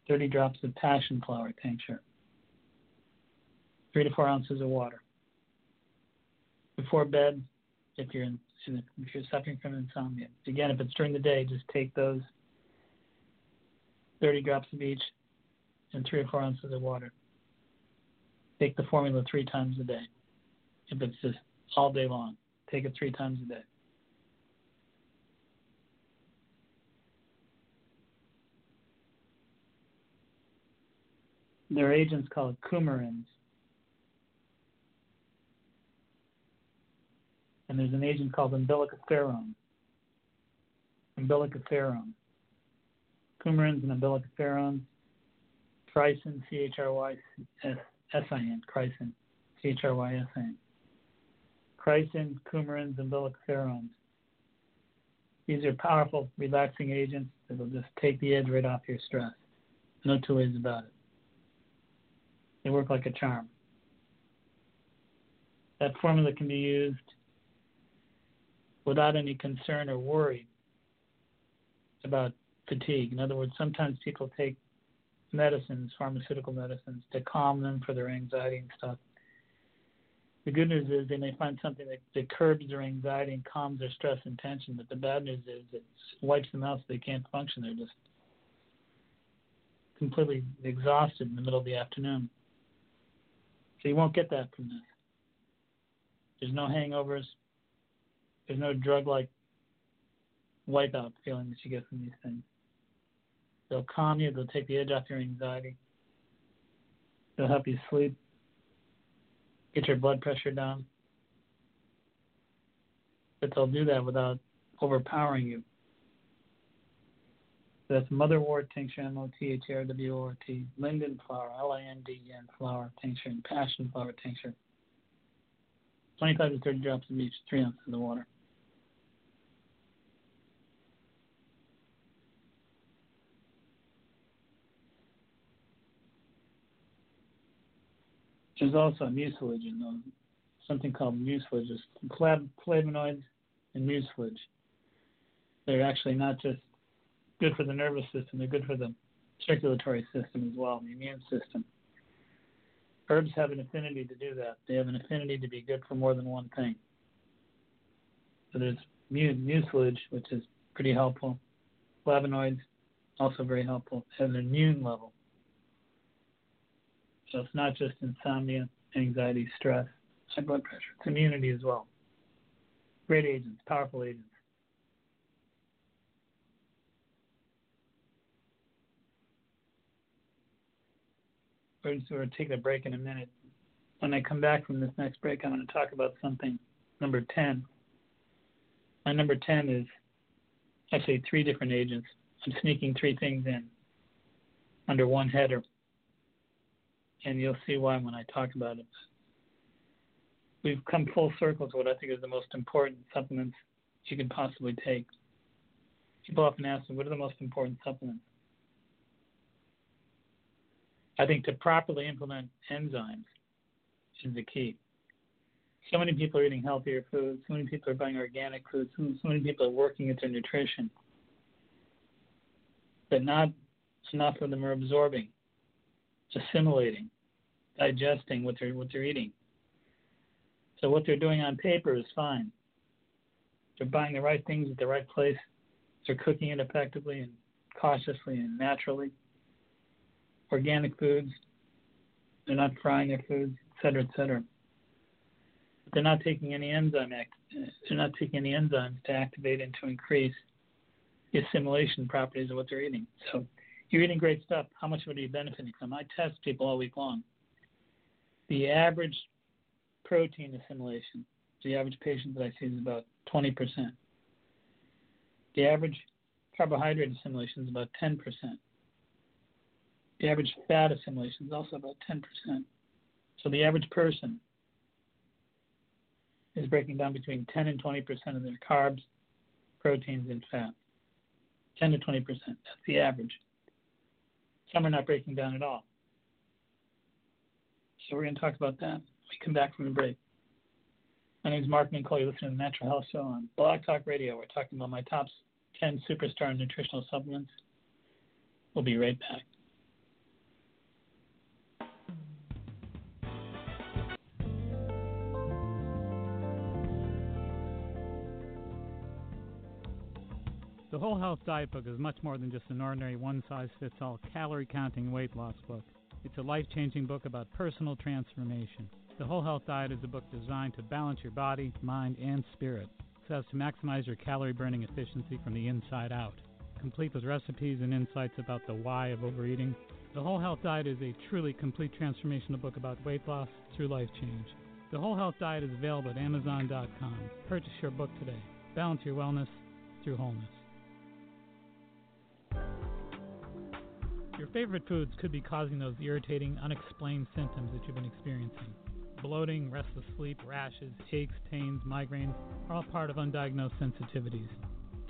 30 drops of passion flower tincture, 3 to 4 ounces of water. Before bed, if you're in, if you're suffering from insomnia. Again, if it's during the day, just take those 30 drops of each and 3 or 4 ounces of water. Take the formula three times a day. If it's just all day long, take it three times a day. There are agents called coumarins. And there's an agent called umbilicoferone. Umbilicoferone. Coumarins and umbilicoferone. Chrysin, C-H-R-Y-S-I-N, chrysin, C-H-R-Y-S-I-N. Chrysin, coumarins, umbilicoferones. These are powerful relaxing agents that will just take the edge right off your stress. No two ways about it. They work like a charm. That formula can be used without any concern or worry about fatigue. In other words, sometimes people take medicines, pharmaceutical medicines, to calm them for their anxiety and stuff. The good news is they may find something that, that curbs their anxiety and calms their stress and tension, but the bad news is it wipes them out so they can't function. They're just completely exhausted in the middle of the afternoon. So you won't get that from this. There's no hangovers. There's no drug like wipeout feeling that you get from these things. They'll calm you, they'll take the edge off your anxiety. They'll help you sleep, get your blood pressure down. But they'll do that without overpowering you. That's motherwort tincture, M O T H A R W O R T, linden flower, L I N D E N flower tincture, and passion flower tincture. 25 to 30 drops of each, 3 ounces of the water. There's also a mucilage something called mucilage, flavonoids and mucilage. They're actually not just good for the nervous system. They're good for the circulatory system as well, the immune system. Herbs have an affinity to do that. They have an affinity to be good for more than one thing. So there's mucilage, which is pretty helpful. Flavonoids, also very helpful. at an immune level. So it's not just insomnia, anxiety, stress, high blood pressure. It's immunity as well. Great agents, powerful agents. we're just going to take a break in a minute. When I come back from this next break, I'm going to talk about something number 10. My number 10 is actually three different agents. I'm sneaking three things in under one header, and you'll see why when I talk about it. We've come full circle to what I think is the most important supplements you can possibly take. People often ask me, what are the most important supplements? I think to properly implement enzymes is the key. So many people are eating healthier foods. So many people are buying organic foods. So, many people are working at their nutrition, but not enough of them are absorbing, assimilating, digesting what they're what they're eating. So what they're doing on paper is fine. They're buying the right things at the right place. They're cooking it effectively and cautiously and naturally organic foods. They're not frying their foods, et cetera, et cetera. they're not taking any enzyme act, they're not taking any enzymes to activate and to increase the assimilation properties of what they're eating. So you're eating great stuff. How much of it are you benefiting from? I test people all week long. The average protein assimilation, the average patient that I see is about 20%. The average carbohydrate assimilation is about 10%. The average fat assimilation is also about 10%. So the average person is breaking down between 10 and 20% of their carbs, proteins, and fat. 10 to 20%. That's the average. Some are not breaking down at all. So we're going to talk about that when we come back from the break. My name is Mark Mincolla. You're listening to the Natural Health Show on Blog Talk Radio. We're talking about my top 10 superstar nutritional supplements. We'll be right back. The Whole Health Diet Book is much more than just an ordinary one size fits all calorie counting weight loss book. It's a life changing book about personal transformation. The Whole Health Diet is a book designed to balance your body, mind, and spirit so as to maximize your calorie burning efficiency from the inside out. Complete with recipes and insights about the why of overeating, The Whole Health Diet is a truly complete transformational book about weight loss through life change. The Whole Health Diet is available at Amazon.com. Purchase your book today. Balance your wellness through wholeness. Your favorite foods could be causing those irritating, unexplained symptoms that you've been experiencing. Bloating, restless sleep, rashes, aches, pains, migraines are all part of undiagnosed sensitivities.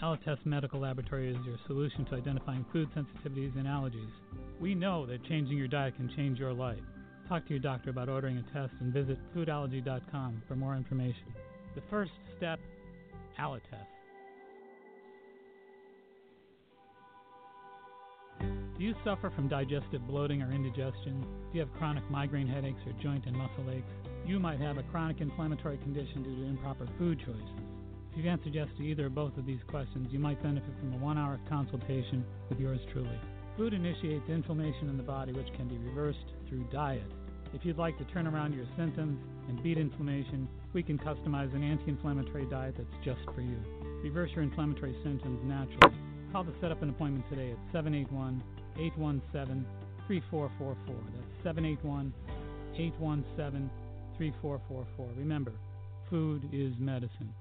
Alletess Medical Laboratory is your solution to identifying food sensitivities and allergies. We know that changing your diet can change your life. Talk to your doctor about ordering a test and visit foodallergy.com for more information. The first step Alletess. Do you suffer from digestive bloating or indigestion? Do you have chronic migraine headaches or joint and muscle aches? You might have a chronic inflammatory condition due to improper food choices. If you've answered yes to either or both of these questions, you might benefit from a one hour consultation with yours truly. Food initiates inflammation in the body, which can be reversed through diet. If you'd like to turn around your symptoms and beat inflammation, we can customize an anti inflammatory diet that's just for you. Reverse your inflammatory symptoms naturally. Call to set up an appointment today at 781 817 3444. That's 781 817 3444. Remember, food is medicine.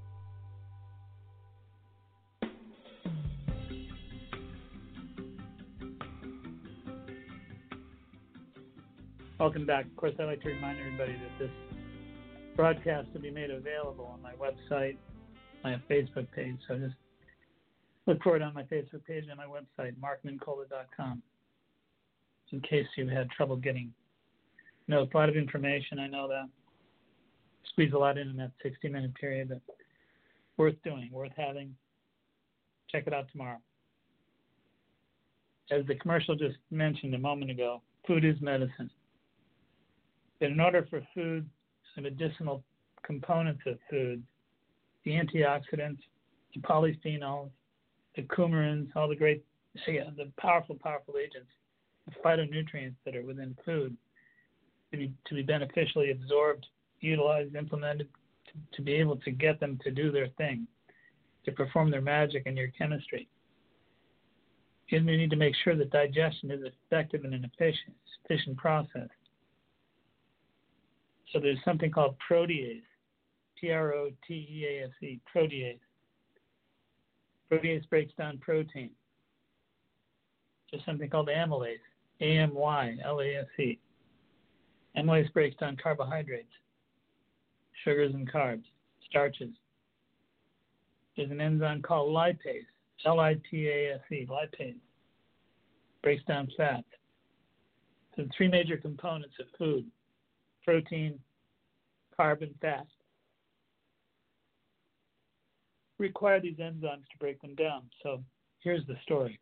Welcome back. Of course, I'd like to remind everybody that this broadcast will be made available on my website, my Facebook page. So just look for it on my Facebook page and my website, markmincolla.com. In case you had trouble getting, you know, a lot of information. I know that squeeze a lot in in that 60 minute period, but worth doing, worth having. Check it out tomorrow. As the commercial just mentioned a moment ago, food is medicine. But in order for food, the medicinal components of food, the antioxidants, the polyphenols, the coumarins, all the great, yeah, uh, the powerful, powerful agents, the phytonutrients that are within food, to be, to be beneficially absorbed, utilized, implemented, to, to be able to get them to do their thing, to perform their magic in your chemistry. You need to make sure that digestion is effective and an efficient, efficient process. So there's something called protease, P R O T E A S E, protease. Protease breaks down protein. There's something called amylase, A M Y L A S E. Amylase breaks down carbohydrates, sugars and carbs, starches. There's an enzyme called lipase, L I P A S E, lipase. Breaks down fat. So the three major components of food protein, carb, and fat. Require these enzymes to break them down. So here's the story.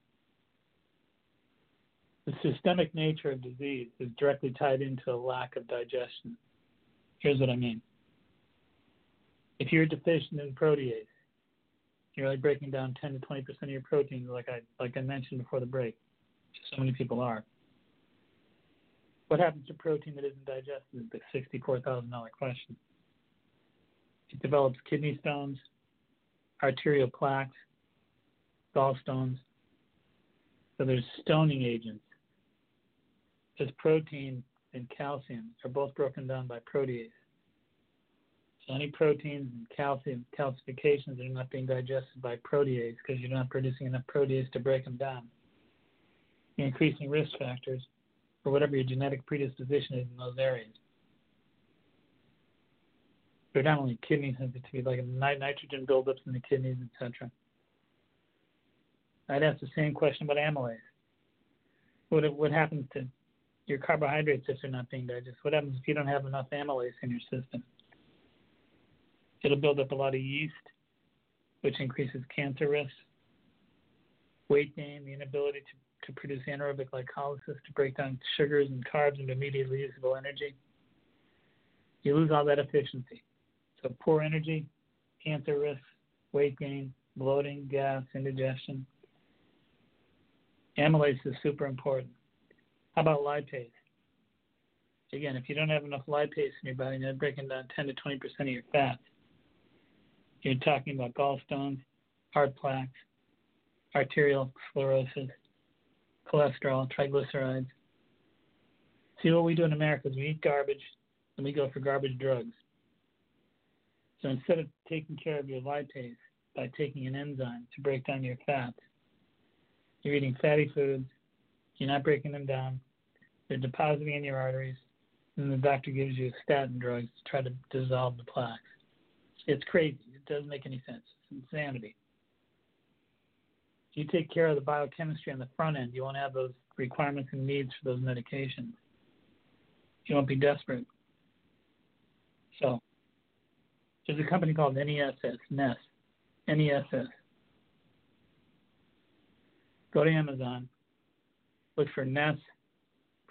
The systemic nature of disease is directly tied into a lack of digestion. Here's what I mean. If you're deficient in protease, you're only breaking down 10 to 20 percent of your proteins, like I like I mentioned before the break. So many people are. What happens to protein that isn't digested is the $64,000 question. It develops kidney stones, arterial plaques, gallstones. So there's stoning agents. Because protein and calcium are both broken down by protease. So any proteins and calcium calcifications are not being digested by protease because you're not producing enough protease to break them down. You're increasing risk factors for whatever your genetic predisposition is in those areas. Predominantly kidney sensitivity, like nitrogen buildups in the kidneys, etc. I'd ask the same question about amylase. What what happens to your carbohydrates if they're not being digested? What happens if you don't have enough amylase in your system? It'll build up a lot of yeast, which increases cancer risk, weight gain, the inability to, to produce anaerobic glycolysis to break down sugars and carbs into immediately usable energy. You lose all that efficiency. So poor energy, cancer risk, weight gain, bloating, gas, indigestion. Amylase is super important. How about lipase? Again, if you don't have enough lipase in your body, you're breaking down 10 to 20% of your fat. You're talking about gallstones, heart plaques, arterial sclerosis, cholesterol, triglycerides. See what we do in America is we eat garbage and we go for garbage drugs. So instead of taking care of your lipase by taking an enzyme to break down your fats, you're eating fatty foods, you're not breaking them down, they're depositing in your arteries, and the doctor gives you statin drugs to try to dissolve the plaques. It's crazy. It doesn't make any sense. It's insanity. If you take care of the biochemistry on the front end, you won't have those requirements and needs for those medications. You won't be desperate. So, there's a company called NESS, NESS, NESS. Go to Amazon, look for NESS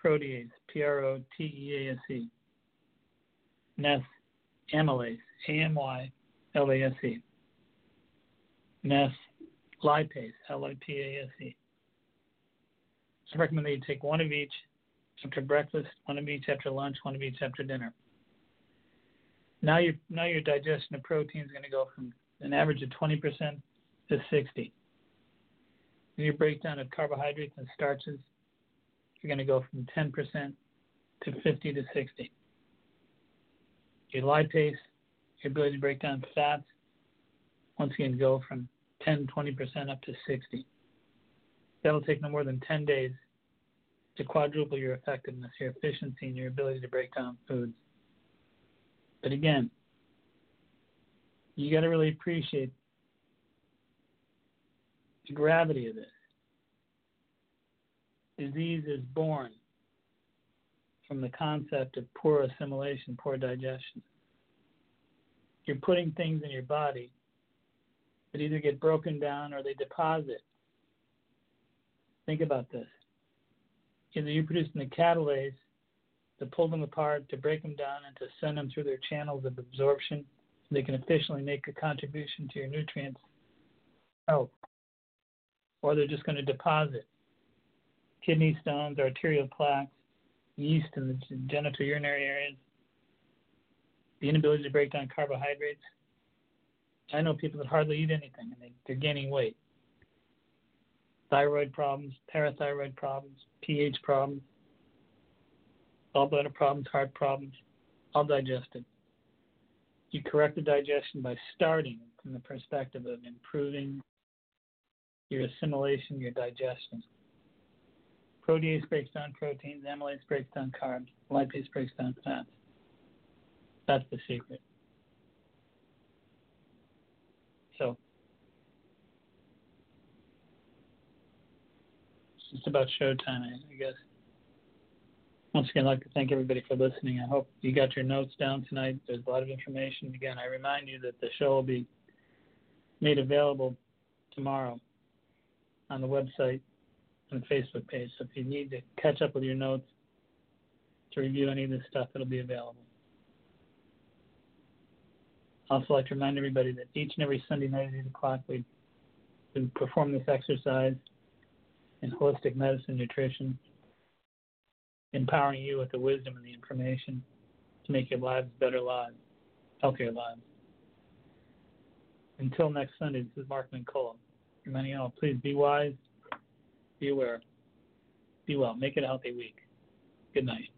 protease, P R O T E A S E. NESS amylase, A M Y L A S E. NESS lipase, L I P A S E. I recommend that you take one of each after breakfast, one of each after lunch, one of each after dinner. Now your now your digestion of protein is going to go from an average of 20% to 60. And your breakdown of carbohydrates and starches, you're going to go from 10% to 50 to 60. Your lipase, your ability to break down fats, once again go from 10, 20% up to 60. That'll take no more than 10 days to quadruple your effectiveness, your efficiency, and your ability to break down foods. But again, you got to really appreciate the gravity of this. Disease is born from the concept of poor assimilation, poor digestion. You're putting things in your body that either get broken down or they deposit. Think about this. Either you're producing the catalase to pull them apart, to break them down, and to send them through their channels of absorption so they can efficiently make a contribution to your nutrients health. Or they're just going to deposit kidney stones, arterial plaques, yeast in the genital urinary areas, the inability to break down carbohydrates. I know people that hardly eat anything and they, they're gaining weight. Thyroid problems, parathyroid problems, pH problems, gallbladder problems, heart problems, all digested. You correct the digestion by starting from the perspective of improving your assimilation, your digestion. Protease breaks down proteins, amylase breaks down carbs, lipase breaks down fats. That's the secret. So, it's just about showtime, I guess. Once again, I'd like to thank everybody for listening. I hope you got your notes down tonight. There's a lot of information. Again, I remind you that the show will be made available tomorrow on the website and Facebook page. So if you need to catch up with your notes to review any of this stuff, it'll be available. I'd also like to remind everybody that each and every Sunday night at 8 o'clock we, we perform this exercise in holistic medicine, nutrition, empowering you with the wisdom and the information to make your lives better lives, healthier lives. Until next Sunday, this is Mark. Reminding you all, please be wise, be aware, be well, make it a healthy week. Good night.